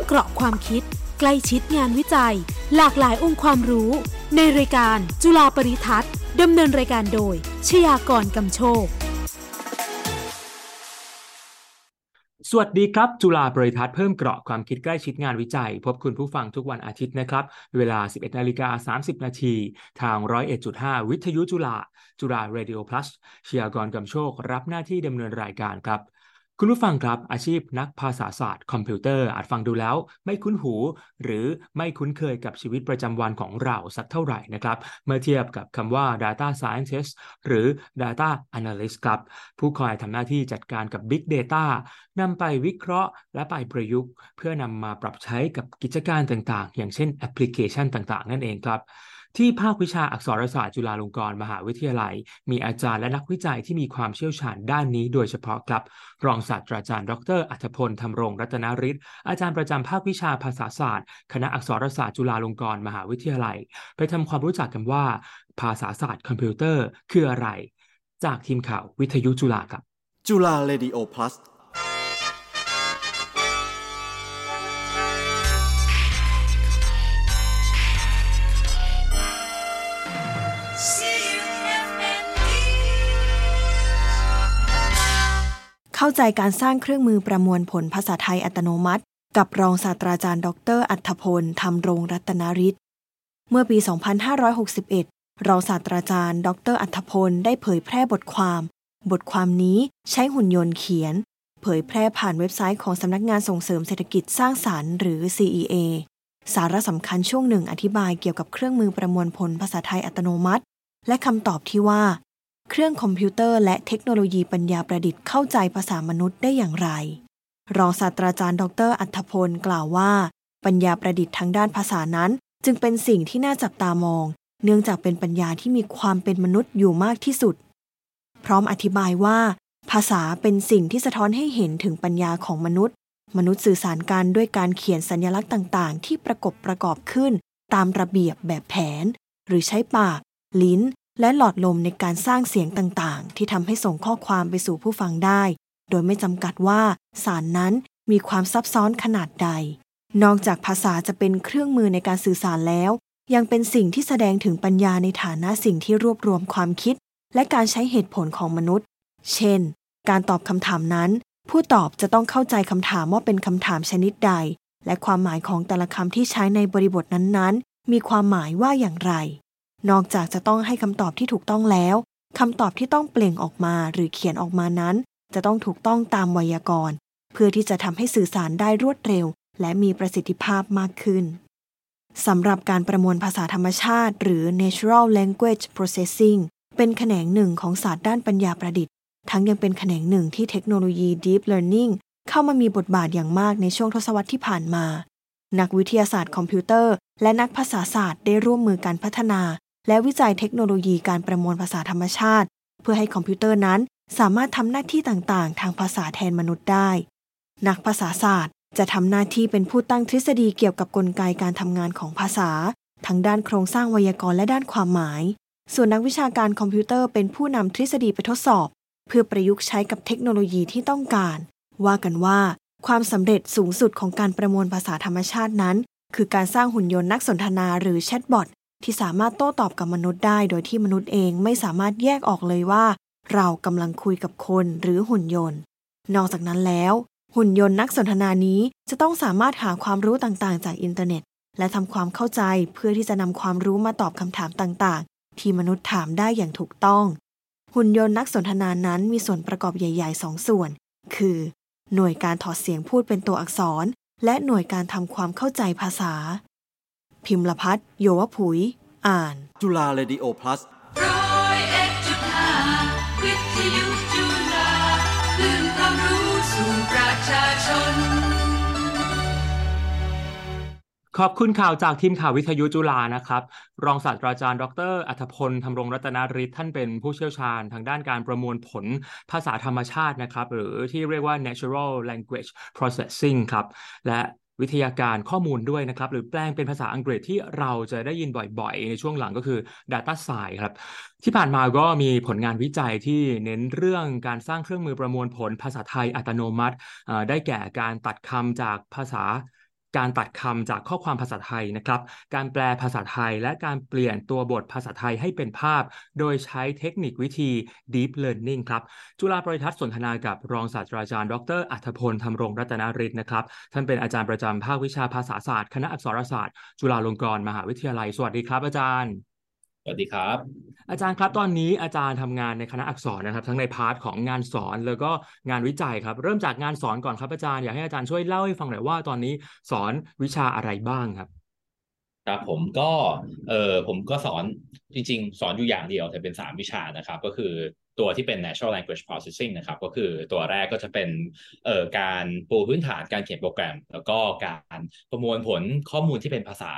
มเกราะความคิด ใกล้ชิดงานวิจัย หลากหลายองค์ความรู้ ในรายการจุฬาปริทัศน์ดำเนินรายการโดย ชยากรกำโชค สวัสดีครับ จุฬาบริทัศน์เพิ่มเกราะความคิดใกล้ชิดงานวิจัย พบคุณผู้ฟังทุกวันอาทิตย์นะครับ เวลา 11นาฬิกา30 นาทีทาง 101.5 วิทยุจุฬาจุฬา Radio Plus เชียร์กรกำโชค รับหน้าที่ดำเนินรายการครับ คุณผู้ฟังครับ อาชีพนักภาษาศาสตร์คอมพิวเตอร์อาจฟังดูแล้ว ไม่คุ้นหู หรือไม่คุ้นเคยกับชีวิตประจำวันของเราสักเท่าไหร่นะครับ เมื่อเทียบกับคำว่า Data Scientist หรือ Data Analyst ครับ ผู้คอยทำหน้าที่จัดการกับ Big Data นำไปวิเคราะห์ และไปประยุกต์ เพื่อนำมาปรับใช้กับกิจการต่างๆ อย่างเช่นแอปพลิเคชันต่างๆ นั่นเองครับ ที่ภาควิชาอักษรศาสตร์จุฬาลงกรณ์มหาวิทยาลัย มีอาจารย์และนักวิจัยที่มีความเชี่ยวชาญด้านนี้โดยเฉพาะครับ รองศาสตราจารย์ ดรอรรถพลธำรงรัตนฤทธิ์อาจารย์ประจำภาควิชาภาษาศาสตร์ คณะอักษรศาสตร์จุฬาลงกรณ์มหาวิทยาลัย ไปทำความรู้จักกันว่า ภาษาศาสตร์คอมพิวเตอร์คืออะไร จากทีมข่าววิทยุจุฬาครับจุฬา Radio Plus เข้าใจการสร้างเครื่องมือประมวลผลภาษาไทยอัตโนมัติ กับรองศาสตราจารย์ ดร อัธพลธรรมรงรัตนฤทธิ์เมื่อปี 2561 รองศาสตราจารย์ ดร อัธพลได้เผยแพร่บทความ บทความนี้ใช้หุ่นยนต์เขียน เผยแพร่ผ่านเว็บไซต์ของสำนักงานส่งเสริมเศรษฐกิจสร้างสารรค์หรือ CEA สาระสำคัญช่วงหนึ่งอธิบายเกี่ยวกับเครื่องมือประมวลผลภาษาไทยอัตโนมัติ และคำตอบที่ว่า เครื่องคอมพิวเตอร์และเทคโนโลยีปัญญาประดิษฐ์เข้าใจภาษามนุษย์ได้อย่างไร รองศาสตราจารย์ดรอัธพลกล่าวว่า ปัญญาประดิษฐ์ทางด้านภาษานั้น จึงเป็นสิ่งที่น่าจับตามอง เนื่องจากเป็นปัญญาที่มีความเป็นมนุษย์อยู่มากที่สุด พร้อมอธิบายว่า ภาษาเป็นสิ่งที่สะท้อนให้เห็นถึงปัญญาของมนุษย์ มนุษย์สื่อสารกันด้วยการเขียนสัญลักษณ์ต่างๆ ที่ประกบประกอบขึ้น ตามระเบียบแบบแผน หรือใช้ปาก ลิ้น และหลอดลมในการสร้างเสียงต่างๆ ที่ทำให้ส่งข้อความไปสู่ผู้ฟังได้ โดยไม่จำกัดว่าสารนั้นมีความซับซ้อนขนาดใด นอกจากภาษาจะเป็นเครื่องมือในการสื่อสารแล้ว ยังเป็นสิ่งที่แสดงถึงปัญญาในฐานะสิ่งที่รวบรวมความคิด และการใช้เหตุผลของมนุษย์ เช่น การตอบคำถามนั้น ผู้ตอบจะต้องเข้าใจคำถามว่าเป็นคำถามชนิดใด และความหมายของแต่ละคำที่ใช้ในบริบทนั้นๆ มีความหมายว่าอย่างไร นอกจากจะต้องให้คำตอบที่ถูกต้องแล้วคำตอบที่ต้องเปล่งออกมาหรือเขียนออกมานั้น จะต้องถูกต้องตามไวยากรณ์ เพื่อที่จะทำให้สื่อสารได้รวดเร็ว และมีประสิทธิภาพมากขึ้นสำหรับการประมวลภาษาธรรมชาติ หรือ natural language processing เป็นแขนงหนึ่งของศาสตร์ด้านปัญญาประดิษฐ์ ทั้งยังเป็นแขนงหนึ่งที่เทคโนโลยี deep learning เข้ามามีบทบาทอย่างมากในช่วงทศวรรษที่ผ่านมา นักวิทยาศาสตร์คอมพิวเตอร์ และนักภาษาศาสตร์ได้ร่วมมือการพัฒนา และวิจัยเทคโนโลยีการประมวลภาษาธรรมชาติ เพื่อให้คอมพิวเตอร์นั้น สามารถทำหน้าที่ต่างๆ ทางภาษาแทนมนุษย์ได้ นักภาษาศาสตร์ จะทำหน้าที่เป็นผู้ตั้งทฤษฎีเกี่ยวกับกลไกการทำงานของภาษา ทั้งด้านโครงสร้างไวยากรณ์และด้านความหมาย ส่วนนักวิชาการคอมพิวเตอร์เป็นผู้นำทฤษฎีไปทดสอบ เพื่อประยุกต์ใช้กับเทคโนโลยีที่ต้องการ ว่ากันว่า ความสำเร็จสูงสุดของการประมวลภาษาธรรมชาตินั้น คือการสร้างหุ่นยนต์นักสนทนาหรือแชทบอท ที่สามารถโต้ตอบกับมนุษย์ได้ โดยที่มนุษย์เองไม่สามารถแยกออกเลยว่า เรากำลังคุยกับคนหรือหุ่นยนต์ นอกจากนั้นแล้ว หุ่นยนต์นักสนทนานี้จะต้องสามารถหาความรู้ต่างๆ จากอินเทอร์เน็ต และทำความเข้าใจเพื่อที่จะนำความรู้มาตอบคำถามต่างๆ ที่มนุษย์ถามได้อย่างถูกต้อง หุ่นยนต์นักสนทนานั้นมีส่วนประกอบใหญ่ๆสองส่วน คือ หน่วยการถอดเสียงพูดเป็นตัวอักษร และหน่วยการทำความเข้าใจภาษา พิมพ์ละพัฒน์โยวผุย อ่าน จุฬาเรดิโอพลัสร้อยเอ็ดจุดห้าวิทยุจุฬาคลื่นความรู้สู่ประชาชน ขอบคุณข่าวจากทีมข่าววิทยุจุฬานะครับ รองศาสตราจารย์ ดร อัธพลธรรมรงรัตนฤทธิ์ท่านเป็นผู้เชี่ยวชาญทางด้านการประมวลผลภาษาธรรมชาตินะครับ หรือที่เรียกว่า natural language processing ครับ และ วิทยาการข้อมูลด้วยนะครับ หรือแปลงเป็นภาษาอังกฤษที่เราจะได้ยินบ่อยๆ ในช่วงหลังก็คือ data science ครับ ที่ผ่านมาก็มีผลงานวิจัยที่เน้นเรื่องการสร้างเครื่องมือประมวลผลภาษาไทยอัตโนมัติ ได้แก่การตัดคำจากภาษา การตัดคำจากข้อความภาษาไทยนะครับ การแปลภาษาไทยและการเปลี่ยนตัวบทภาษาไทยให้เป็นภาพ โดยใช้เทคนิควิธี Deep Learning ครับ จุฬาปริทัศน์สนทนากับรองศาสตราจารย์ ดรอรรถพลธำรงรัตนฤทธิ์นะครับ ท่านเป็นอาจารย์ประจำภาควิชาภาษาศาสตร์ คณะอักษรศาสตร์ จุฬาลงกรณ์มหาวิทยาลัย สวัสดีครับอาจารย์ สวัสดีครับ อาจารย์ครับตอนนี้อาจารย์ทำงานในคณะอักษรนะครับ ทั้งใน part ของงานสอนแล้วก็งานวิจัยครับ เริ่มจากงานสอนก่อนครับอาจารย์อยากให้อาจารย์ช่วยเล่าให้ฟังหน่อยว่าตอนนี้สอนวิชาอะไรบ้างครับครับผมก็เออผมก็สอนจริง ๆ สอนอยู่อย่างเดียวแต่เป็นสามวิชานะครับ ก็คือตัวที่เป็น natural language processing นะครับ ก็คือตัวแรกก็จะเป็นเอ่อการปูพื้นฐานการเขียนโปรแกรม แล้วก็การประมวลผลข้อมูลที่เป็นภาษา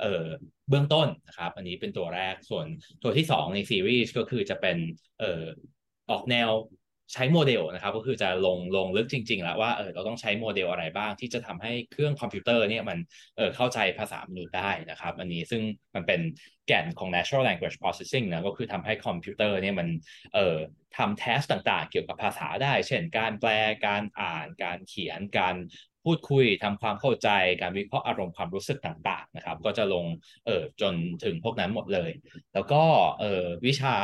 เอ่อเบื้องต้นนะครับ อันนี้เป็นตัวแรกส่วนตัวที่สองในซีรีส์ก็คือจะเป็นเอ่อออกแนวใช้โมเดลนะครับ ก็คือจะลงลงลึกจริง ๆ แล้วว่าเออเราต้องใช้โมเดลอะไรบ้างที่จะทำให้เครื่องคอมพิวเตอร์เนี่ยมันเออเข้าใจภาษามนุษย์ได้นะครับ อันนี้ซึ่งมันเป็นแก่นของ natural language processing นะก็คือทำให้คอมพิวเตอร์เนี่ยมันเอ่อทำ task ต่างๆ เกี่ยวกับภาษาได้ เช่น การแปลการอ่านการเขียนการ พูดคุยทำความเข้าใจการวิเคราะห์อารมณ์ความรู้สึกต่าง ๆ นะครับ ก็จะลงเออจนถึงพวกนั้นหมดเลย แล้วก็เออวิชา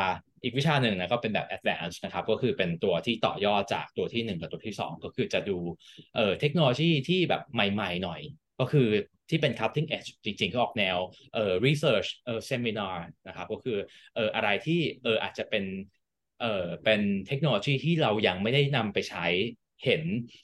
อีกวิชาหนึ่งนะก็เป็นแบบ advanced นะครับก็คือเป็นตัวที่ต่อยอดจากตัวที่ 1 กับตัวที่ 2 ก็คือจะดูเอ่อเทคโนโลยีที่แบบใหม่ ๆ หน่อย ก็คือที่เป็น cutting edge จริงๆก็ออกแนวเอ่อ research เอ่อ seminar นะครับก็คือเอ่ออะไรที่เอออาจจะเป็นเอ่อเป็นเทคโนโลยีที่เรายังไม่ได้นำไปใช้ เห็น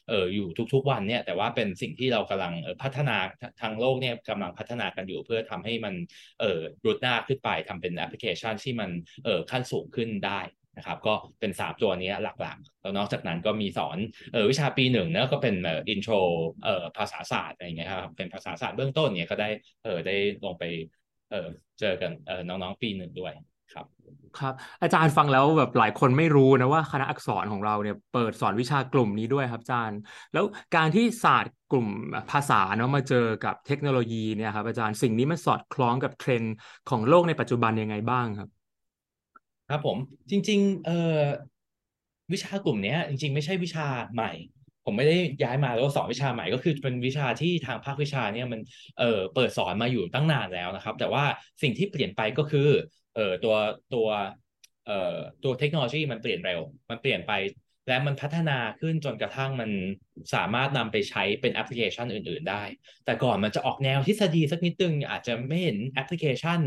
เอออยู่ทุกๆวันเนี่ยแต่ว่าเป็นสิ่งที่เรากำลังพัฒนาทางโลกเนี่ยกำลังพัฒนากันอยู่เพื่อทำให้มันเออรุดหน้าขึ้นไปทำเป็นแอปพลิเคชันที่มันเออขั้นสูงขึ้นได้นะครับก็เป็นสามตัวนี้หลักๆ แล้วนอกจากนั้นก็มีสอนเออวิชาปีหนึ่งนะก็เป็นเออ intro เออภาษาศาสตร์อะไรเงี้ยครับเป็นภาษาศาสตร์เบื้องต้นเนี่ยก็ได้เออได้ลงไปเออเจอกันเออน้องๆปีหนึ่งด้วย ครับ ครับ อาจารย์ฟังแล้วแบบหลายคนไม่รู้นะว่าคณะอักษรของเราเนี่ยเปิดสอนวิชากลุ่มนี้ด้วยครับอาจารย์ แล้วการที่ศาสตร์กลุ่มภาษาเนาะมาเจอกับเทคโนโลยีเนี่ยครับอาจารย์สิ่งนี้มันสอดคล้องกับเทรนด์ของโลกในปัจจุบันยังไงบ้างครับ ครับผมจริง ๆ เอ่อวิชากลุ่มเนี้ยจริง ๆ ไม่ใช่วิชาใหม่ ผมไม่ได้ย้ายมาแล้วสอนวิชาใหม่ก็คือเป็นวิชาที่ทางภาควิชาเนี่ยมันเอ่อเปิดสอนมาอยู่ตั้งนานแล้วนะครับ แต่ว่าสิ่งที่เปลี่ยนไปก็คือ เออตัวตัวเอ่อตัวเทคโนโลยีมันเปลี่ยนเร็ว มันเปลี่ยนไป และมันพัฒนาขึ้นจนกระทั่งมันสามารถนำไปใช้เป็นแอปพลิเคชันอื่น ๆ ได้ แต่ก่อนมันจะออกแนวทฤษฎีสักนิดนึงอาจจะไม่เห็นแอปพลิเคชัน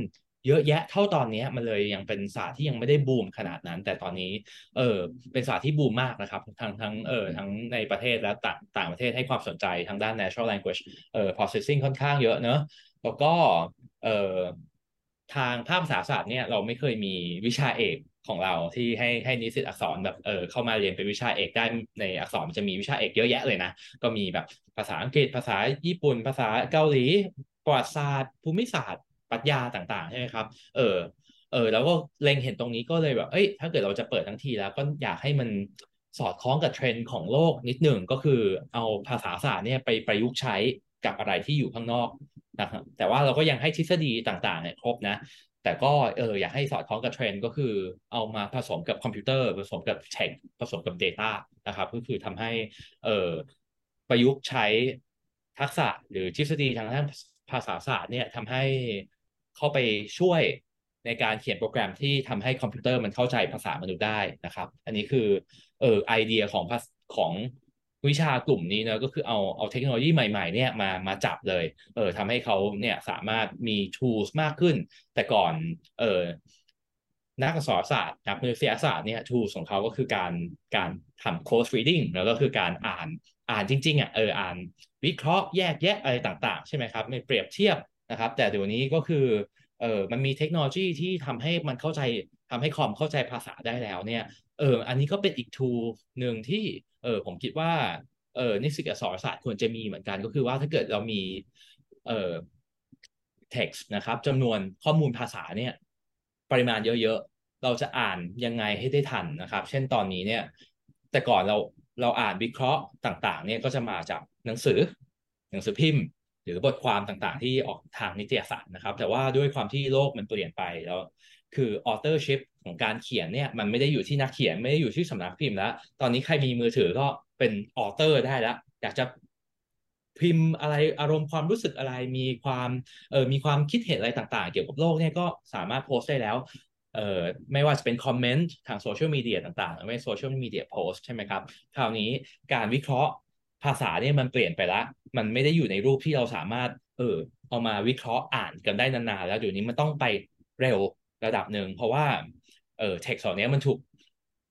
เยอะแยะเท่าตอนนี้มันเลยยังเป็นศาสตร์ที่ยังไม่ได้บูมขนาดนั้น แต่ตอนนี้เออเป็นศาสตร์ที่บูมมากนะครับ ทั้งทั้งเออทั้งในประเทศและต่างต่างประเทศให้ความสนใจทางด้าน natural language เออ processing ค่อนข้างเยอะเนอะแล้วก็เออ ทางภาคภาษาศาสตร์เนี่ยเราไม่เคยมีวิชาเอกของเราที่ให้ให้นิสิตอักษรแบบเออเข้ามาเรียนเป็นวิชาเอกได้ในอักษรจะมีวิชาเอกเยอะแยะเลยนะ ก็มีแบบภาษาอังกฤษภาษาญี่ปุ่น ภาษาเกาหลี ประวัติศาสตร์ ภูมิศาสตร์ปรัชญาต่างๆใช่ไหมครับ เออเออแล้วก็เล็งเห็นตรงนี้ก็เลยแบบเอ้ยถ้าเกิดเราจะเปิดทั้งทีแล้วก็อยากให้มันสอดคล้องกับเทรนด์ของโลกนิดหนึ่งก็คือเอาภาษาศาสตร์เนี่ยไปประยุกต์ใช้กับอะไรที่อยู่ข้างนอก นะครับแต่ว่าเราก็ยังให้ทฤษฎีต่างๆเนี่ยครบนะ แต่ก็เอออยากให้สอดคล้องกับเทรนด์ก็คือเอามาผสมกับคอมพิวเตอร์ ผสมกับ tech ผสมกับ Data นะครับ ก็คือทำให้เออประยุกต์ใช้ทักษะหรือทฤษฎีทางด้านภาษาศาสตร์เนี่ยทำให้เข้าไปช่วยในการเขียนโปรแกรมที่ทำให้คอมพิวเตอร์มันเข้าใจภาษามนุษย์ได้นะครับ อันนี้คือเออไอเดียของของ วิชากลุ่มนี้เนะก็คือเอาเอาเทคโนโลยีใหม่ๆเนี่ยมามาจับเลยเออทำให้เขาเนี่ยสามารถมี tools มากขึ้น แต่ก่อนเออนักอักษรศาสตร์นักมนุษยศาสตร์เนี่ย tools ของเขาก็คือการการทำ close reading แล้วก็คือการอ่านอ่านจริงๆอะเอออ่านวิเคราะห์แยกแยะอะไรต่างๆ ใช่ไหมครับไม่เปรียบเทียบนะครับ แต่เดี๋ยวนี้ก็คือเออมันมีเทคโนโลยีที่ทำให้มันเข้าใจทำให้คอมเข้าใจภาษาได้แล้วเนี่ยเอออันนี้ก็เป็นอีก tool หนึ่งที่ เออผมคิดว่าเออนิสิตอักษรศาสตร์ควรจะมีเหมือนกันก็คือว่าถ้าเกิดเรามีเอ่อ text นะครับจำนวนข้อมูลภาษาเนี่ยปริมาณเยอะๆ เราจะอ่านยังไงให้ได้ทันนะครับ เช่นตอนนี้เนี่ยแต่ก่อนเราเราอ่านวิเคราะห์ต่างๆเนี่ยก็จะมาจากหนังสือ หนังสือพิมพ์ หรือบทความต่างๆ ที่ออกทางนิตยสารนะครับ แต่ว่าด้วยความที่โลกมันเปลี่ยนไปแล้ว คือ authorship ของการเขียนเนี่ยมันไม่ได้อยู่ที่นักเขียนไม่ได้อยู่ที่สำนักพิมพ์แล้ว ตอนนี้ใครมีมือถือก็เป็นออเตอร์ได้แล้ว อยากจะพิมพ์อะไรอารมณ์ความรู้สึกอะไรมีความเออมีความคิดเห็นอะไรต่างๆ เกี่ยวกับโลกเนี่ยก็สามารถโพสต์ได้แล้วเอ่อไม่ว่าจะเป็นคอมเมนต์ทางโซเชียลมีเดียต่างๆหรือไม่โซเชียลมีเดียโพสใช่ไหมครับ คราวนี้การวิเคราะห์ภาษาเนี่ยมันเปลี่ยนไปละ มันไม่ได้อยู่ในรูปที่เราสามารถ เออเอามาวิเคราะห์อ่านกันได้นานๆ แล้วเดี๋ยวนี้มันต้องไปเร็ว ระดับหนึ่ง เพราะว่าเออเท็กซ์เหล่านี้มันถูก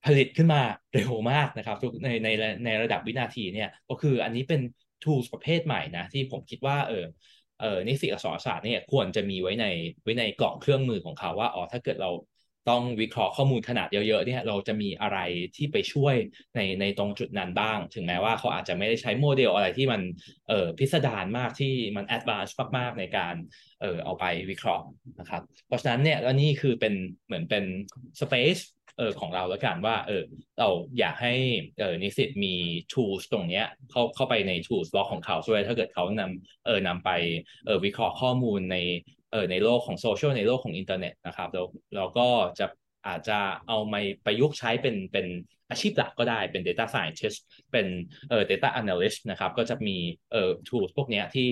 ผลิตขึ้นมาเร็วมากนะครับทุกในในในระดับวินาทีเนี่ยก็คืออันนี้เป็น tools ประเภทใหม่นะ ที่ผมคิดว่าเออเออนิสิตอักษรศาสตร์เนี่ยควรจะมีไว้ในไว้ในกล่องเครื่องมือของเขาว่าอ๋อถ้าเกิดเรา ต้องวิเคราะห์ข้อมูลขนาดเยอะๆเนี่ยเราจะมีอะไรที่ไปช่วยในในตรงจุดนั้นบ้าง ถึงแม้ว่าเขาอาจจะไม่ได้ใช้โมเดลอะไรที่มันเอ่อพิสดารมากที่มัน advanced มากๆในการเอ่อเอาไปวิเคราะห์นะครับ เพราะฉะนั้นเนี่ยแล้วนี่คือเป็นเหมือนเป็น space เออของเราแล้วกันว่าเออเราอยากให้เออนิสิตมี tools ตรงเนี้ยเข้าเข้าไปใน tools บล็อกของเขาช่วยถ้าเกิดเขานำเออนำไปเออวิเคราะห์ข้อมูลใน เออในโลกของโซเชียลในโลกของอินเทอร์เน็ตนะครับแล้วเราก็จะอาจจะเอามาประยุกต์ใช้เป็นเป็นอาชีพหลักก็ได้เป็น data scientist เป็นเอ่อ data analyst นะครับก็จะมีเอ่อ tools พวกเนี้ยที่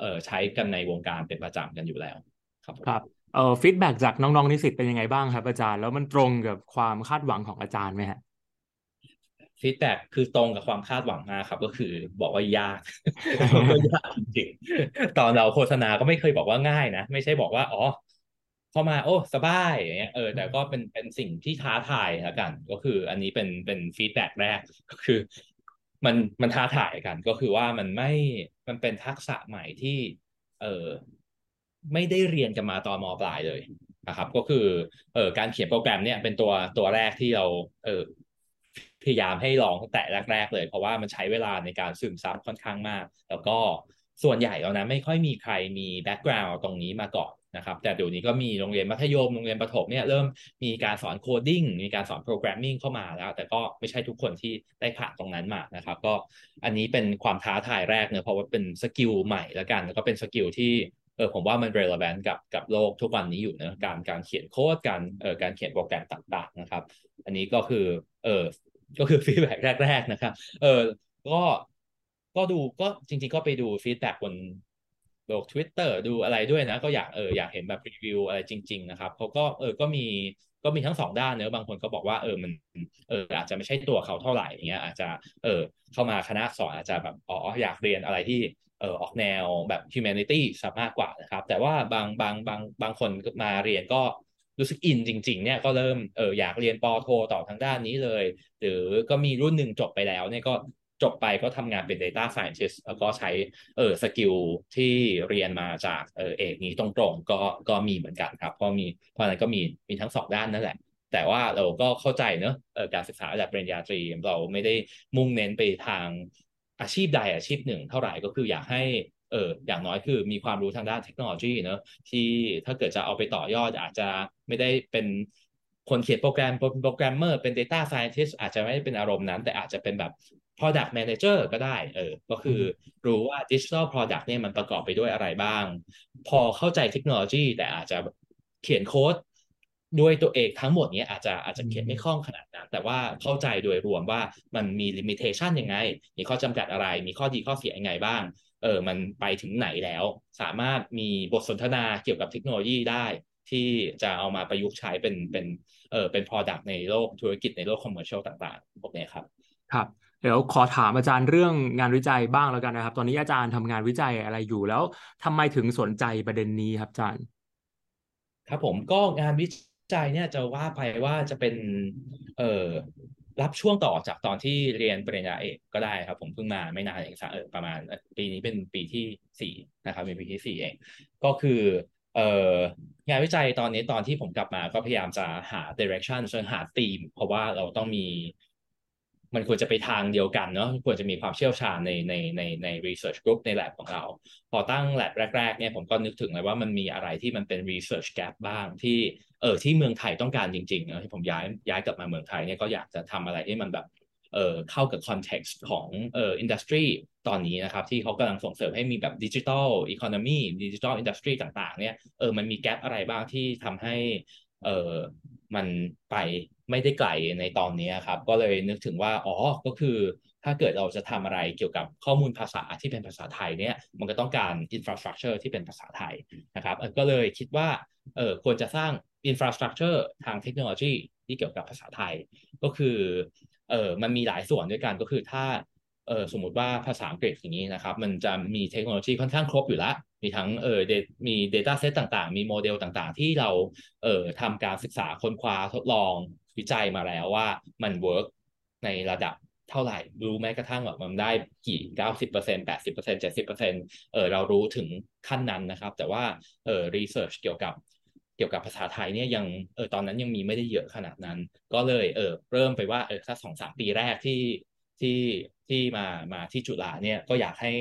เอ่อใช้กันในวงการเป็นประจำกันอยู่แล้วครับครับเอ่อ feedback จากน้องๆนิสิตเป็นยังไงบ้างครับอาจารย์ แล้วมันตรงกับความคาดหวังของอาจารย์ไหมฮะ feedback คือตรงกับความคาดหวังมากครับ ก็คือบอกว่ายากยากจริงๆตอนเราโฆษณาก็ไม่เคยบอกว่าง่ายนะ ไม่ใช่บอกว่าอ๋อเข้ามาโอ้สบายอย่างเงี้ยเออแต่ก็เป็นเป็นสิ่งที่ท้าทายละกัน ก็คืออันนี้เป็นเป็น feedback แรกก็คือ มันมันท้าทายกัน ก็คือว่ามันไม่มันเป็นทักษะใหม่ที่ เออไม่ได้เรียนกันมาตอนม.ปลายเลยนะครับ ก็คือเออการเขียนโปรแกรมเนี่ยเป็นตัวตัวแรกที่เราเออ พยายามให้ลองตั้งแต่แรก ๆ เลย เพราะว่ามันใช้เวลาในการซึมซับค่อนข้างมาก แล้วก็ส่วนใหญ่แล้วนะไม่ค่อยมีใครมี background ตรงนี้มาก่อนนะครับแต่เดี๋ยวนี้ก็มีโรงเรียนมัธยมโรงเรียนประถมเนี่ยเริ่มมีการสอน coding มีการสอน programming เข้ามาแล้ว แต่ก็ไม่ใช่ทุกคนที่ได้ผ่านตรงนั้นมานะครับ ก็อันนี้เป็นความท้าทายแรกเนะเพราะว่าเป็น skill ใหม่แล้วกัน แล้วก็เป็น skill ที่เออผมว่ามัน relevant กับกับโลกทุกวันนี้อยู่นะการการเขียนโค้ดการเออการเขียนโปรแกรมต่างๆนะครับ อันนี้ก็คือเออ ก็คือ feedback แรก ๆ นะครับ เออ ก็ก็ดูก็จริง ๆ ก็ไปดู feedback บนโลก Twitter ดูอะไรด้วยนะ ก็อยากเอออยากเห็นแบบรีวิวอะไรจริง ๆ นะครับเขาก็เออก็มีก็มีทั้งสองด้านเนอะบางคนก็บอกว่าเออมันเอออาจจะไม่ใช่ตัวเขาเท่าไหร่อย่างเงี้ยอาจจะเออเข้ามาคณะอักษรอาจจะแบบอ๋ออยากเรียนอะไรที่เออออกแนวแบบ humanity สามากกว่านะครับ แต่ว่าบางบางบางบางคนมาเรียนก็ รู้สึกอินจริง ๆ เนี่ยก็เริ่มเอออยากเรียนป.โทต่อทางด้านนี้เลย หรือก็มีรุ่นหนึ่งจบไปแล้วเนี่ยก็จบไปก็ทำงานเป็น data scientist แล้วก็ใช้เออสกิลที่เรียนมาจากเออเอกนี้ตรงๆ ก็ก็มีเหมือนกันครับ เพราะมีเพราะนั้นก็มีมีทั้งสองด้านนั่นแหละ แต่ว่าเราก็เข้าใจเนอะเออการศึกษาระดับปริญญาตรี เราไม่ได้มุ่งเน้นไปทางอาชีพใดอาชีพหนึ่ง เท่าไหร่ก็คืออยากให้ เอออย่างน้อยคือมีความรู้ทางด้านเทคโนโลยีเนอะที่ถ้าเกิดจะเอาไปต่อยอดอาจจะไม่ได้เป็นคนเขียนโปรแกรมเป็นโปรแกรมเมอร์เป็น Data Scientist อาจจะไม่ได้เป็นอารมณ์นั้น แต่อาจจะเป็นแบบ Product Manager ก็ได้เออก็คือรู้ว่า Digital Product เนี่ยมันประกอบไปด้วยอะไรบ้าง พอเข้าใจเทคโนโลยี แต่อาจจะเขียนโค้ดด้วยตัวเองทั้งหมดนี้อาจจะอาจจะเขียนไม่คล่องขนาดนั้น แต่ว่าเข้าใจโดยรวมว่ามันมี limitation ยังไง มีข้อจำกัดอะไร มีข้อดีข้อเสียยังไงบ้าง เออมันไปถึงไหนแล้ว สามารถมีบทสนทนาเกี่ยวกับเทคโนโลยีได้ที่จะเอามาประยุกต์ใช้เป็นเป็นเออเป็น product ในโลกธุรกิจในโลก commercial ต่างๆพวกนี้ครับ ครับเดี๋ยวขอถามอาจารย์เรื่องงานวิจัยบ้างแล้วกันนะครับ ตอนนี้อาจารย์ทำงานวิจัยอะไรอยู่แล้วทำไมถึงสนใจประเด็นนี้ครับอาจารย์ ครับผมก็งานวิจัยเนี่ยจะว่าไปว่าจะเป็นเอ่อ รับช่วงต่อจากตอนที่เรียนปริญญาเอกก็ได้ครับ ผมเพิ่งมาไม่นานเองสักเออประมาณ ปีนี้เป็นปีที่สี่นะครับเป็นปีที่สี่เอง ก็คือเอ่องานวิจัยตอนนี้ตอนที่ผมกลับมาก็พยายามจะหา direction เชิงหาธีม เพราะว่าเราต้องมี มันควรจะไปทางเดียวกันเนาะควรจะมีความเชี่ยวชาญในในในใน research group ใน lab ของเรา พอตั้ง lab แรกๆเนี่ยผมก็นึกถึงเลยว่ามันมีอะไรที่มันเป็น research gap บ้างที่เออที่เมืองไทยต้องการจริงๆนะที่ผมย้ายย้ายกลับมาเมืองไทยเนี่ยก็อยากจะทำอะไรที่มันแบบเออเข้ากับ context ของเออ industry ตอนนี้นะครับ ที่เขากำลังส่งเสริมให้มีแบบ digital economy digital industry ต่างๆเนี่ยเออมันมี gap อะไรบ้างที่ทำให้เออ มันไปไม่ได้ไกลในตอนนี้ครับ ก็เลยนึกถึงว่าอ๋อก็คือถ้าเกิดเราจะทำอะไรเกี่ยวกับข้อมูลภาษาที่เป็นภาษาไทยเนี่ยมันก็ต้องการ infrastructure ที่เป็นภาษาไทยนะครับก็เลยคิดว่าเออควรจะสร้าง infrastructure ทางเทคโนโลยีที่เกี่ยวกับภาษาไทย ก็คือเออมันมีหลายส่วนด้วยกันก็คือถ้าเออสมมุติว่าภาษาอังกฤษอย่างนี้นะครับ มันจะมีเทคโนโลยีค่อนข้างครบอยู่แล้ว มีทั้งเออมี Data Set ต่างๆ มีโมเดลต่างๆ ที่เราเออทำการศึกษาค้นคว้าทดลองวิจัยมาแล้วว่ามัน work ในระดับเท่าไหร่รู้แม้กระทั่งแบบมันได้กี่เก้าสิบเปอร์เซ็นต์แปดสิบเปอร์เซ็นต์เจ็ดสิบเปอร์เซ็นต์เออเรารู้ถึงขั้นนั้นนะครับ แต่ว่าเออ research เกี่ยวกับเกี่ยวกับภาษาไทยเนี่ยยังเออตอนนั้นยังมีไม่ได้เยอะขนาดนั้น ก็เลยเออเริ่มไปว่าเออถ้าสองสามปีแรกที่ที่ที่มามาที่จุฬาเนี่ยก็อยากให้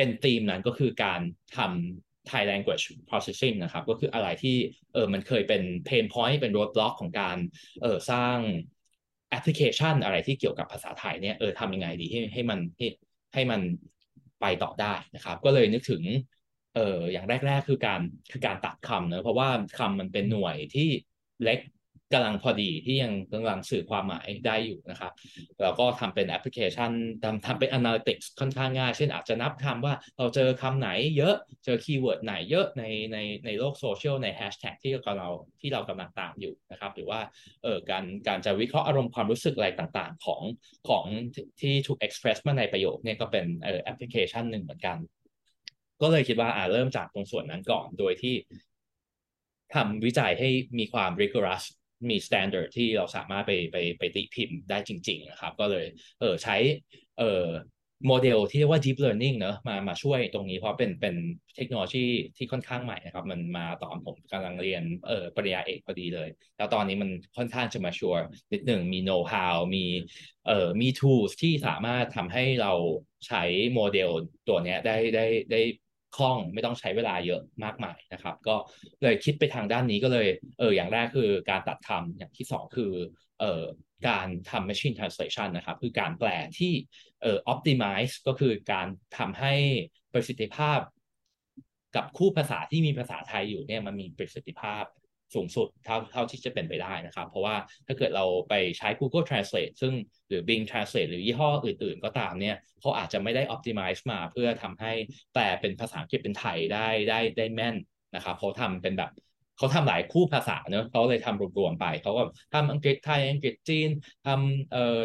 เป็นธีมนั้นก็คือการทำ Thai language processing นะครับ ก็คืออะไรที่เออมันเคยเป็น pain point เป็น roadblock ของการเออสร้างแอปพลิเคชันอะไรที่เกี่ยวกับภาษาไทยเนี่ยเออทำยังไงดีให้ให้มันให้ให้มันไปต่อได้นะครับ ก็เลยนึกถึงเอออย่างแรก ๆ คือการคือการตัดคำเนะเพราะว่าคำมันเป็นหน่วยที่เล็ก กำลังพอดีที่ยังกำลังสื่อความหมายได้อยู่นะครับแล้วก็ทำเป็นแอปพลิเคชันทำทำเป็น analytics ค่อนข้างง่าย เช่นอาจจะนับคำว่าเราเจอคำไหนเยอะเจอ keyword ไหนเยอะในในในโลกโซเชียลในแฮชแท็กที่เราที่เรากำลังตามอยู่นะครับหรือว่าเออการการจะวิเคราะห์อารมณ์ความรู้สึกอะไรต่างๆ ของของที่ถูก express มาในประโยคเนี่ยก็เป็นเออแอปพลิเคชันหนึ่งเหมือนกัน ก็เลยคิดว่าอ่าเริ่มจากตรงส่วนนั้นก่อนโดยที่ทำวิจัยให้มีความ rigorous มี standard ที่เราสามารถไปไปไปตีพิมพ์ได้จริง ๆ นะครับ ก็เลยเออใช้เออโมเดลที่เรียกว่า deep learning เนอะมามาช่วยตรงนี้เพราะเป็นเป็นเทคโนโลยีที่ค่อนข้างใหม่นะครับ มันมาตอนผมกำลังเรียนเออปริญญาเอกพอดีเลย แล้วตอนนี้มันค่อนข้างจะมาชัวร์นิดหนึ่งมี know how มีเอ่อมี tools ที่สามารถทำให้เราใช้โมเดลตัวนี้ได้ได้ได้ คล่องไม่ต้องใช้เวลาเยอะมากมายนะครับ ก็เลยคิดไปทางด้านนี้ก็เลยเอออย่างแรกคือการตัดคำอย่างที่สองคือเออการทำ machine translation นะครับ คือการแปลที่เอ่อ optimize ก็คือการทำให้ประสิทธิภาพ กับคู่ภาษาที่มีภาษาไทยอยู่เนี่ยมันมีประสิทธิภาพ สูงสุดเท่าเท่าที่จะเป็นไปได้นะครับ เพราะว่าถ้าเกิดเราไปใช้ Google Translate ซึ่งหรือ Bing Translate หรือยี่ห้ออื่น ๆ ก็ตามเนี่ยเขาอาจจะไม่ได้ optimize มาเพื่อทำให้แปลเป็นภาษาอังกฤษเป็นไทยได้ได้ได้แม่นนะครับเขาทำเป็นแบบเขาทำหลายคู่ภาษาเนอะเขาเลยทำรวมๆไปเขาก็ทำอังกฤษไทยอังกฤษจีนทำเอ่อ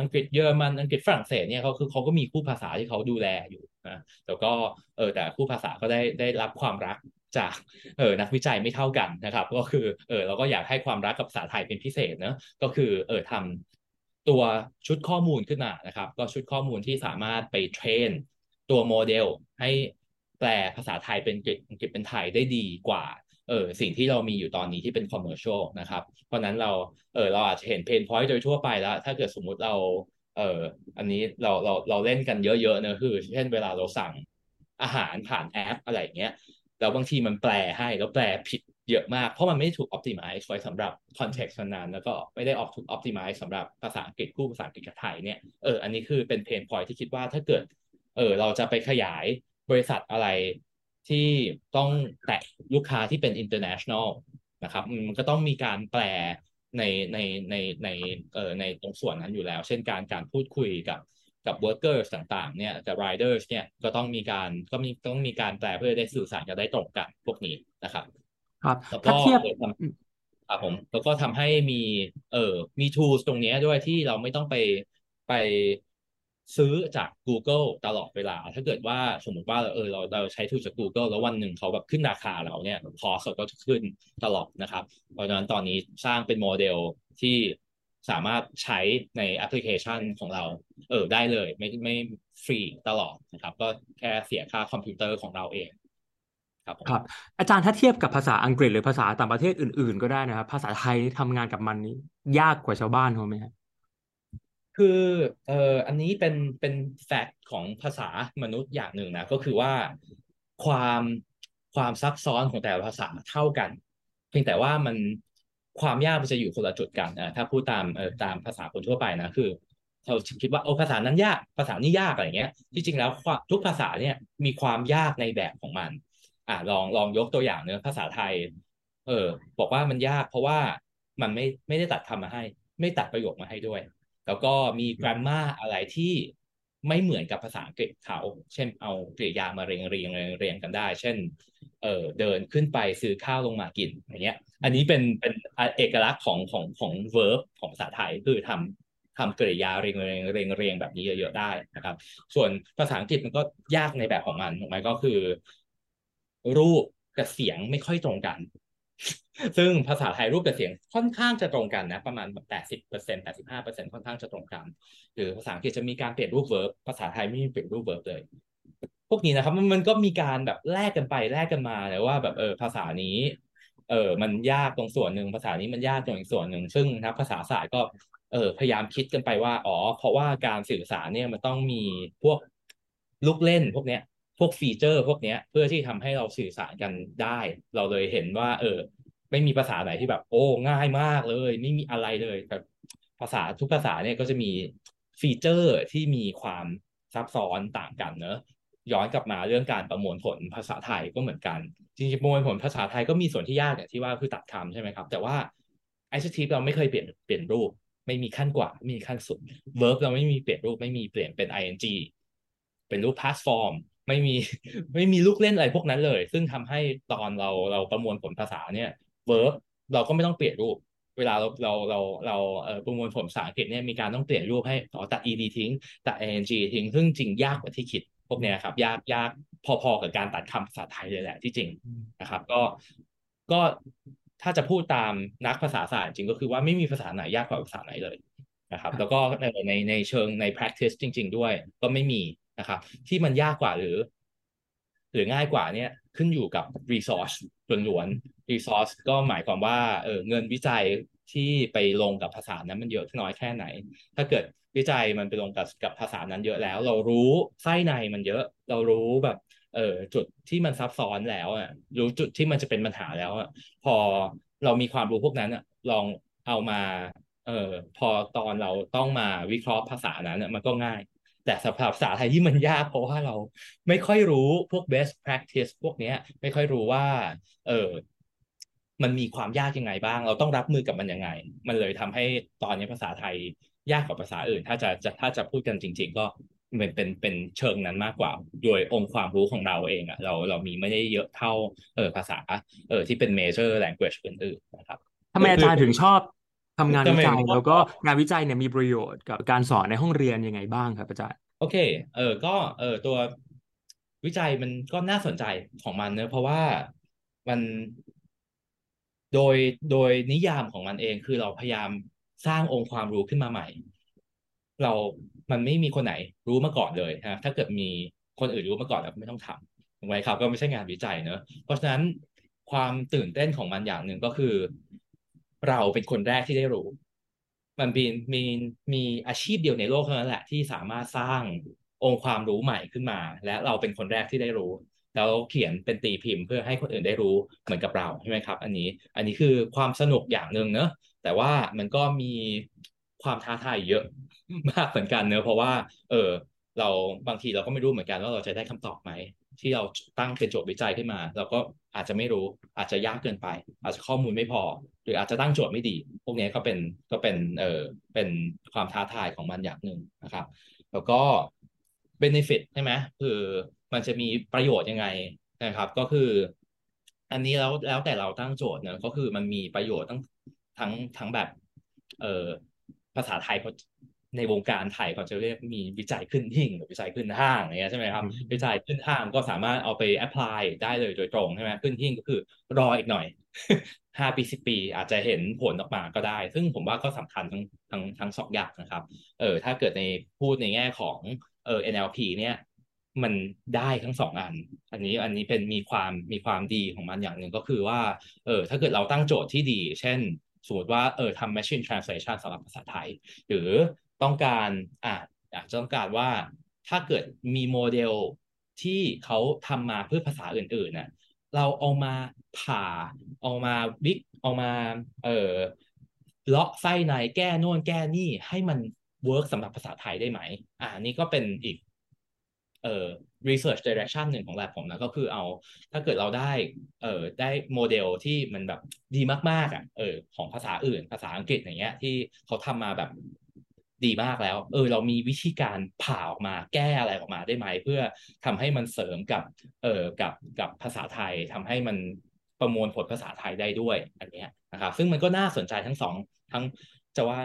อังกฤษเยอรมันอังกฤษฝรั่งเศสเนี่ยเขาคือเขาก็มีคู่ภาษาที่เขาดูแลอยู่นะแต่ก็เออแต่คู่ภาษาก็ได้ได้รับความรัก จากเออนักวิจัยไม่เท่ากันนะครับ ก็คือเออเราก็อยากให้ความรักกับภาษาไทยเป็นพิเศษเนะก็คือเออทำตัวชุดข้อมูลขึ้นมานะครับ ก็ชุดข้อมูลที่สามารถไป train ตัวโมเดล ให้แปลภาษาไทยเป็นอังกฤษเป็นไทยได้ดีกว่าเออสิ่งที่เรามีอยู่ตอนนี้ที่เป็นคอมเมอร์เช a l นะครับ เพราะนั้นเราเออเราอาจจะเห็น pain point โดยทั่วไปแล้ว ถ้าเกิดสมมุติเราเอออันนี้เราเราเราเล่นกันเยอะๆเนอะคือ เช่นเวลาเราสั่งอาหารผ่านแอปอะไรเงี้ย แล้วบางทีมันแปลให้แล้วแปลผิดเยอะมาก เพราะมันไม่ถูก optimize ไว้สำหรับ context นั้นแล้วก็ไม่ได้ออกถูก optimize สำหรับภาษาอังกฤษคู่ภาษาอังกฤษกับไทยเนี่ยเอออันนี้คือเป็นเพนพอยที่คิดว่าถ้าเกิดเออเราจะไปขยายบริษัทอะไรที่ต้องแตะลูกค้าที่เป็น international นะครับมันก็ต้องมีการแปลในในในในเอ่อในตรงส่วนนั้นอยู่แล้ว เช่นการการพูดคุยกับ กับ workers ต่างๆเนี่ยกับ riders เนี่ยก็ต้องมีการก็มีต้องมีการแปลเพื่อได้สื่อสารกันได้ตรงกันพวกนี้นะครับ ครับแล้วถ้าก็เทียบครับผมแล้วก็ทำให้มีเอ่อมี tools ตรงนี้ด้วยที่เราไม่ต้องไปไปซื้อจาก Google ตลอดเวลา ถ้าเกิดว่าสมมติว่าเออเราเราใช้ทูจาก Google แล้ววันหนึ่งเขาแบบขึ้นราคาเราเนี่ยคอสก็จะขึ้นตลอดนะครับ เพราะฉะนั้นตอนนี้สร้างเป็นโมเดลที่ สามารถใช้ในแอปพลิเคชันของเรา เออได้เลย ไม่ไม่ฟรีตลอดนะครับ ก็แค่เสียค่าคอมพิวเตอร์ของเราเองครับผมครับ อาจารย์ถ้าเทียบกับภาษาอังกฤษหรือภาษาต่างประเทศอื่น ๆ ก็ได้นะครับ ภาษาไทยนี่ทำงานกับมันนี่ยากกว่าชาวบ้านเขาไหมครับคือเอ่ออันนี้เป็นเป็น fact ของภาษามนุษย์อย่างหนึ่งนะ ก็คือว่าความความซับซ้อนของแต่ละภาษาเท่ากัน เพียงแต่ว่ามัน ความยากมันจะอยู่คนละจุดกันอะถ้าพูดตามเออตามภาษาคนทั่วไปนะคือเราคิดว่าโอ้ภาษานั้นยากภาษานี้ยากอะไรเงี้ยที่จริงแล้วทุกภาษาเนี่ยมีความยากในแบบของมัน อะลองลองยกตัวอย่างเนื้อภาษาไทย เออ บอกว่ามันยากเพราะว่ามันไม่ไม่ได้ตัดคำมาให้ ไม่ตัดประโยคมาให้ด้วย แล้วก็มี grammar อะไรที่ ไม่เหมือนกับภาษาอังกฤษเขา เช่นเอากริยามาเรียงเรียงเรียงเรียงกันได้ เช่น เออเดินขึ้นไปซื้อข้าวลงมากินอย่างเงี้ย อันนี้เป็นเป็นเอกลักษณ์ของของของ verb ของภาษาไทยคือทำทำกริยาเรียงเรียงเรียงเรียงแบบนี้เยอะๆได้นะครับ ส่วนภาษาอังกฤษมันก็ยากในแบบของมันถูกไหมก็คือ รูปกับเสียงไม่ค่อยตรงกัน ซึ่งภาษาไทยรูปกับเสียงค่อนข้างจะตรงกันนะ ประมาณแบบแปดสิบเปอร์เซ็นต์แปดสิบห้าเปอร์เซ็นต์ค่อนข้างจะตรงกันหรือภาษาอังกฤษจะมีการเปลี่ยนรูป verb ภาษาไทยไม่มีเปลี่ยนรูป verb เลย พวกนี้นะครับมันมันก็มีการแบบแลกกันไปแลกกันมาแต่ว่าแบบเออภาษานี้เออมันยากตรงส่วนหนึ่งภาษานี้มันยากตรงอีกส่วนหนึ่งซึ่งนักภาษาศาสตร์ก็เออพยายามคิดกันไปว่าอ๋อเพราะว่าการสื่อสารเนี่ยมันต้องมีพวกลูกเล่นพวกเนี้ย พวกฟีเจอร์พวกเนี้ย เพื่อที่ทำให้เราสื่อสารกันได้ เราเลยเห็นว่า เออ ไม่มีภาษาไหนที่แบบ โอ้ง่ายมากเลย ไม่มีอะไรเลยแบบภาษาทุกภาษาเนี่ยก็จะมีฟีเจอร์ที่มีความซับซ้อนต่างกันเนอะย้อนกลับมาเรื่องการประมวลผลภาษาไทยก็เหมือนกัน จริงๆประมวลผลภาษาไทยก็มีส่วนที่ยากอย่างที่ว่าคือตัดคำใช่ไหมครับ แต่ว่า adjective เราไม่เคยเปลี่ยนเปลี่ยนรูป ไม่มีขั้นกว่าไม่มีขั้นสุด verb เราไม่มีเปลี่ยนรูปไม่มีเปลี่ยนเป็น ing เป็นรูป past form ไม่มีไม่มีลูกเล่นอะไรพวกนั้นเลย ซึ่งทำให้ตอนเราเราประมวลผลภาษาเนี่ย verb เราก็ไม่ต้องเปลี่ยนรูป เวลาเราเราเราเราเอ่อประมวลผลภาษาอังกฤษเนี่ยมีการต้องเปลี่ยนรูปให้ขอตัด ed ทิ้งตัด ing ทิ้งซึ่งจริงยากกว่าที่คิดพวกเนี้ยครับ ยากยากพอๆกับการตัดคำภาษาไทยเลยแหละที่จริงนะครับ ก็ก็ถ้าจะพูดตามนักภาษาศาสตร์จริงก็คือว่าไม่มีภาษาไหนยากกว่าภาษาไหนเลยนะครับ แล้วก็ในในในเชิงใน practice จริง ๆ ด้วย ก็ไม่มี นะครับ ที่มันยากกว่าหรือ หรือง่ายกว่าเนี่ยขึ้นอยู่กับ resource ล้วนๆ resource ก็หมายความว่าเออเงินวิจัยที่ไปลงกับภาษานั้นมันเยอะน้อยแค่ไหน ถ้าเกิดวิจัยมันไปลงกับกับภาษานั้นเยอะแล้ว เรารู้ไส้ในมันเยอะ เรารู้แบบ เออจุดที่มันซับซ้อนแล้วอะรู้จุดที่มันจะเป็นปัญหาแล้วอะพอเรามีความรู้พวกนั้นอะลองเอามา เออพอตอนเราต้องมาวิเคราะห์ภาษานั้นมันก็ง่าย แต่สำหรับภาษาไทยที่มันยากเพราะว่าเราไม่ค่อยรู้พวก best practice พวกเนี้ยไม่ค่อยรู้ว่า เออมันมีความยากยังไงบ้าง เราต้องรับมือกับมันยังไง มันเลยทำให้ตอนนี้ภาษาไทยยากกว่าภาษาอื่น ถ้าจะจะถ้าจะพูดกันจริง ๆ ก็เป็นเป็นเป็นเชิงนั้นมากกว่า โดยองค์ความรู้ของเราเองอะเราเรามีไม่ได้เยอะเท่าเออภาษาเออที่เป็น major language อื่นๆนะครับทำไมอาจารย์ถึงชอบ ทำงานทำวิไมจัยถึงชอบแล้วก็งานวิจัยเนี่ยมีประโยชน์กับการสอนในห้องเรียนยังไงบ้างครับอาจารย์โอเค เออก็เออตัววิจัยมันก็น่าสนใจของมันเนอะเพราะว่ามันโดยโดยนิยามของมันเองคือเราพยายามสร้างองค์ความรู้ขึ้นมาใหม่ เรามันไม่มีคนไหนรู้มาก่อนเลยนะถ้าเกิดมีคนอื่นรู้มาก่อนแล้วก็ไม่ต้องทำถูกไหมครับก็ไม่ใช่งานวิจัยเนอะเพราะฉะนั้นความตื่นเต้นของมันอย่างหนึ่งก็คือ เราเป็นคนแรกที่ได้รู้ มันมีมีมีอาชีพเดียวในโลกเท่านั้นแหละที่สามารถสร้างองค์ความรู้ใหม่ขึ้นมา และเราเป็นคนแรกที่ได้รู้ แล้วเขียนเป็นตีพิมพ์เพื่อให้คนอื่นได้รู้เหมือนกับเราใช่ไหมครับ อันนี้อันนี้คือความสนุกอย่างหนึ่งเนอะแต่ว่ามันก็มีความท้าทายเยอะมากเหมือนกันเนอะเพราะว่า เออเราบางทีเราก็ไม่รู้เหมือนกันว่าเราจะได้คำตอบไหมที่เราตั้งเป็นโจทย์วิจัยขึ้นมา เราก็ อาจจะไม่รู้อาจจะยากเกินไป อาจจะข้อมูลไม่พอ หรืออาจจะตั้งโจทย์ไม่ดี พวกนี้ก็เป็นก็เป็นเออเป็นความท้าทายของมันอย่างหนึ่งนะครับ แล้วก็ benefit ใช่ไหมคือมันจะมีประโยชน์ยังไงนะครับ ก็คือ อันนี้แล้วแล้วแต่เราตั้งโจทย์เนะก็คือมันมีประโยชน์ทั้งทั้งทั้งแบบ เออภาษาไทย ในวงการไทยเขาจะเรียกมีวิจัยขึ้นหิ่งหรือวิจัยขึ้นห้างอย่างเงี้ยใช่ไหมครับ วิจัยขึ้นห้างก็สามารถเอาไปแอพพลายได้เลยโดยตรงใช่ไหมขึ้นหิ่งก็คือรออีกหน่อยห้าปีสิบปี อาจจะเห็นผลออกมาก็ได้ ซึ่งผมว่าก็สำคัญทั้งทั้งทั้งสองอย่างนะครับ เออถ้าเกิดในพูดในแง่ของเออ NLP เนี่ยมันได้ทั้งสองอัน อันนี้อันนี้เป็นมีความมีความดีของมันอย่างหนึ่งก็คือว่า เออถ้าเกิดเราตั้งโจทย์ที่ดี เช่น สมมติว่าเออทำ machine translation สำหรับภาษาไทย หรือ ต้องการอะอาจจะต้องการว่าถ้าเกิดมีโมเดลที่เขาทำมาเพื่อภาษาอื่นๆน่ะเราเอามาผ่าเอามาวิกเอามาเออเลาะไส้ในแก้โน่นแก้นี่ให้มัน work สำหรับภาษาไทยได้ไหม อ่านี่ก็เป็นอีกเอ่อ research direction หนึ่งของ lab ผมนะก็คือเอา ถ้าเกิดเราได้เอ่อได้โมเดลที่มันแบบดีมากๆอะเออของภาษาอื่น ภาษาอังกฤษอย่างเงี้ยที่เขาทำมาแบบ ดีมากแล้ว เออ เรามีวิธีการผ่าออกมา แก้อะไรออกมาได้ไหม เพื่อทำให้มันเสริมกับ เออกับกับภาษาไทยทำให้มันประมวลผลภาษาไทยได้ด้วย อันเนี้ยนะครับ ซึ่งมันก็น่าสนใจทั้งสองทั้งจะว่า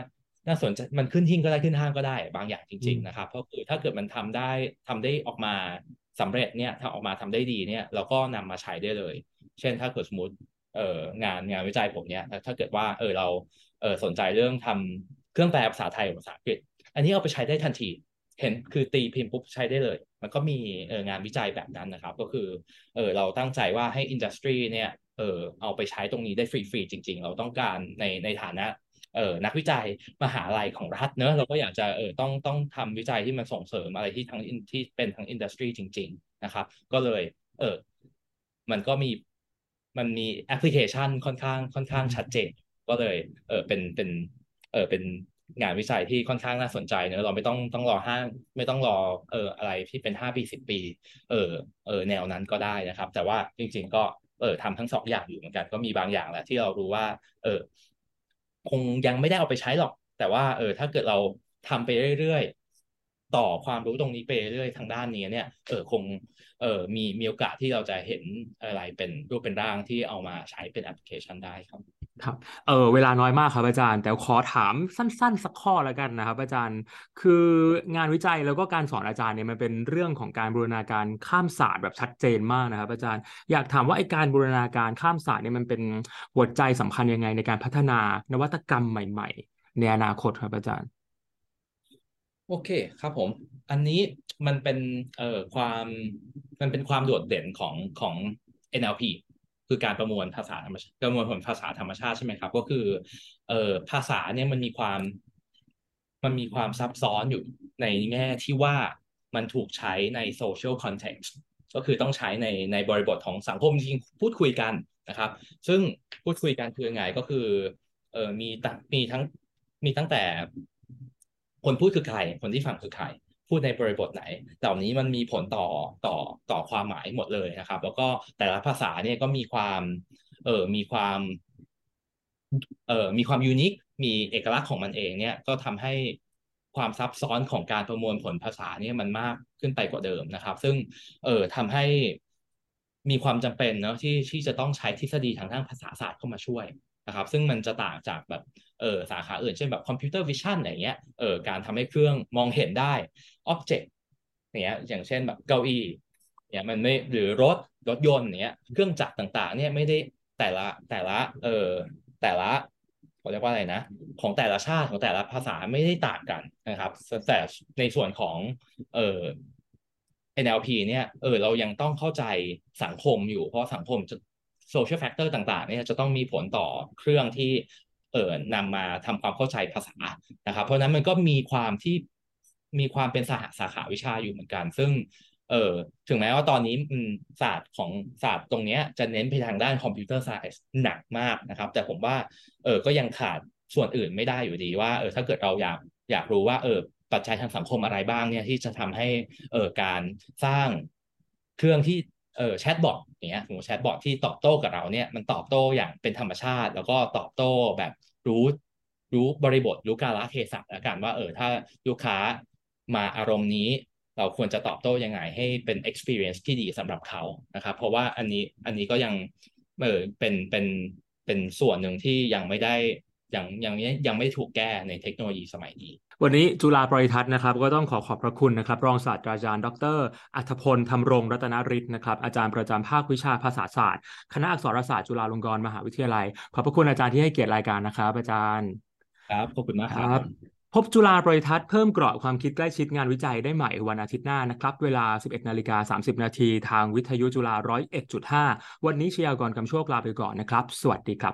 น่าสนใจมันขึ้นทิ้งก็ได้ขึ้นห้างก็ได้บางอย่างจริง ๆ นะครับ เพราะคือถ้าเกิดมันทำได้ทำได้ออกมาสำเร็จเนี่ยถ้าออกมาทำได้ดีเนี่ยเราก็นำมาใช้ได้เลย เช่นถ้าเกิดสมมติเอ่องานงานวิจัยผมเนี่ยถ้าเกิดว่าเออเราเออสนใจเรื่องทำ เครื่องแปลภาษาไทยกับภาษาอังกฤษ อันนี้เอาไปใช้ได้ทันที เห็นคือตีพิมพ์ปุ๊บใช้ได้เลย มันก็มีเอองานวิจัยแบบนั้นนะครับ ก็คือเออเราตั้งใจว่าให้อินดัสทรีเนี่ยเออเอาไปใช้ตรงนี้ได้ฟรีๆจริง ๆ เราต้องการในในฐานะเออนักวิจัยมหาลัยของรัฐเนอะเราก็อยากจะเออต้องต้องทำวิจัยที่มันส่งเสริมอะไรที่ทั้งที่เป็นทั้ง industry จริง ๆ นะครับ ก็เลยเออมันก็มีมันมีแอปพลิเคชันค่อนข้างค่อนข้างชัดเจน ก็เลยเออเป็นเป็น เออเป็นงานวิจัยที่ค่อนข้างน่าสนใจเนอะเราไม่ต้องต้องรอห้าไม่ต้องรอเอออะไรที่เป็นห้าปีสิบปี เออเออแนวนั้นก็ได้นะครับ แต่ว่าจริง ๆ ก็เออทำทั้งสองอย่างอยู่เหมือนกันก็มีบางอย่างแหละที่เรารู้ว่า เออคงยังไม่ได้เอาไปใช้หรอก แต่ว่าเออถ้าเกิดเราทำไปเรื่อยๆ ต่อความรู้ตรงนี้ไปเรื่อยๆทางด้านนี้เนี่ยเออคงเออมีมีโอกาสที่เราจะเห็นอะไรเป็นรูปเป็นร่างที่เอามาใช้เป็นแอปพลิเคชันได้ครับ ครับเออเวลาน้อยมากครับอาจารย์ แต่ขอถามสั้น ๆ สักข้อแล้วกันนะครับ อาจารย์คืองานวิจัยแล้วก็การสอนอาจารย์เนี่ยมันเป็นเรื่องของการบูรณาการข้ามศาสตร์แบบชัดเจนมากนะครับ อาจารย์อยากถามว่าไอการบูรณาการข้ามศาสตร์เนี่ยมันเป็นหัวใจสำคัญยังไงในการพัฒนานวัตกรรมใหม่ ๆ ในอนาคตครับอาจารย์ โอเคครับผม อันนี้มันเป็นเอ่อความมันเป็นความโดดเด่นของของ NLP คือการประมวลภาษาธรรมชาติประมวลผลภาษาธรรมชาติใช่ไหมครับ ก็คือเอ่อภาษาเนี่ยมันมีความ มันมีความซับซ้อนอยู่ในแง่ที่ว่ามันถูกใช้ใน social context ก็คือต้องใช้ในในบริบทของสังคมจริงพูดคุยกันนะครับ ซึ่งพูดคุยกันคือไงก็คือเออมีตมีทั้งมีตั้งแต่ คนพูดคือใคร คนที่ฟังคือใคร พูดในบริบทไหน เหล่านี้มันมีผลต่อต่อต่อความหมายหมดเลยนะครับ แล้วก็แต่ละภาษาเนี่ยก็มีความ เออมีความเอ่อมีความยูนิค มีเอกลักษณ์ของมันเองเนี่ยก็ทำให้ความซับซ้อนของการประมวลผลภาษาเนี่ยมันมากขึ้นไปกว่าเดิมนะครับ ซึ่งเออทำให้มีความจำเป็นเนาะที่ที่จะต้องใช้ทฤษฎีทางด้านภาษาศาสตร์เข้ามาช่วย นะครับซึ่งมันจะต่างจากแบบเออสาขาอื่นเช่นแบบ computer vision อะไรเงี้ยเออการทำให้เครื่องมองเห็นได้ object เนี้ยอย่างเช่นแบบเก้าอี้เนี่ยมันไม่หรือรถรถยนต์เนี้ยเครื่องจักรต่างๆเนี่ยไม่ได้แต่ละแต่ละเออแต่ละเขาเรียกว่าอะไรนะ ของแต่ละชาติของแต่ละภาษาไม่ได้ต่างกันนะครับแต่ในส่วนของเออ NLP เนี่ยเออเรายังต้องเข้าใจสังคมอยู่ เพราะสังคมจะ social factor ต่างๆเนี่ยจะต้องมีผลต่อเครื่องที่เออนำมาทำความเข้าใจภาษานะครับ เพราะนั้นมันก็มีความที่มีความเป็นสหสาขาวิชาอยู่เหมือนกัน ซึ่งเออถึงแม้ว่าตอนนี้ศาสตร์ของศาสตร์ตรงนี้จะเน้นไปทางด้าน computer science หนักมากนะครับ แต่ผมว่าเออก็ยังขาดส่วนอื่นไม่ได้อยู่ดีว่าเออถ้าเกิดเราอยากอยากรู้ว่าเออปัจจัยทางสังคมอะไรบ้างเนี่ยที่จะทำให้เออการสร้างเครื่องที่ เออแชทบอทอย่างเงี้ยสมมติแชทบอทที่ตอบโต้กับเราเนี่ยมันตอบโต้อย่างเป็นธรรมชาติ แล้วก็ตอบโต้แบบรู้รู้บริบทรู้กาลเทศะแล้วกันว่าเออถ้าลูกค้ามาอารมณ์นี้ เราควรจะตอบโต้ยังไงให้เป็น experience ที่ดีสำหรับเขานะครับ เพราะว่าอันนี้อันนี้ก็ยังเออเป็นเป็นเป็นส่วนหนึ่งที่ยังไม่ได้ยังยังยังไม่ถูกแก้ในเทคโนโลยีสมัยนี้ วันนี้จุฬาปริทัศน์นะครับก็ต้องขอขอบพระคุณนะครับ รองศาสตราจารย์ ดร อัธพลธรรมรงรัตนฤทธิ์นะครับอาจารย์ประจำภาควิชาภาษาศาสตร์ คณะอักษรศาสตร์จุฬาลงกรณ์มหาวิทยาลัย ขอบพระคุณอาจารย์ที่ให้เกียรติรายการนะครับ อาจารย์ ครับขอบคุณมากครับ พบจุฬาปริทัศน์เพิ่มเกราะความคิดใกล้ชิดงานวิจัยได้ใหม่วันอาทิตย์หน้านะครับ เวลา 11นาฬิกา30นาทีทางวิทยุจุฬา101.5 วันนี้ชยากรกำโชคลาไปก่อนนะครับ สวัสดีครับ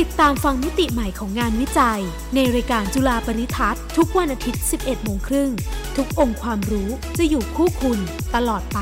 ติดตามฟังมิติใหม่ของงานวิจัย ในรายการจุฬาปริทัศน์ทุกวันอาทิตย์ 11 โมงครึ่ง ทุกองค์ความรู้จะอยู่คู่คุณตลอดไป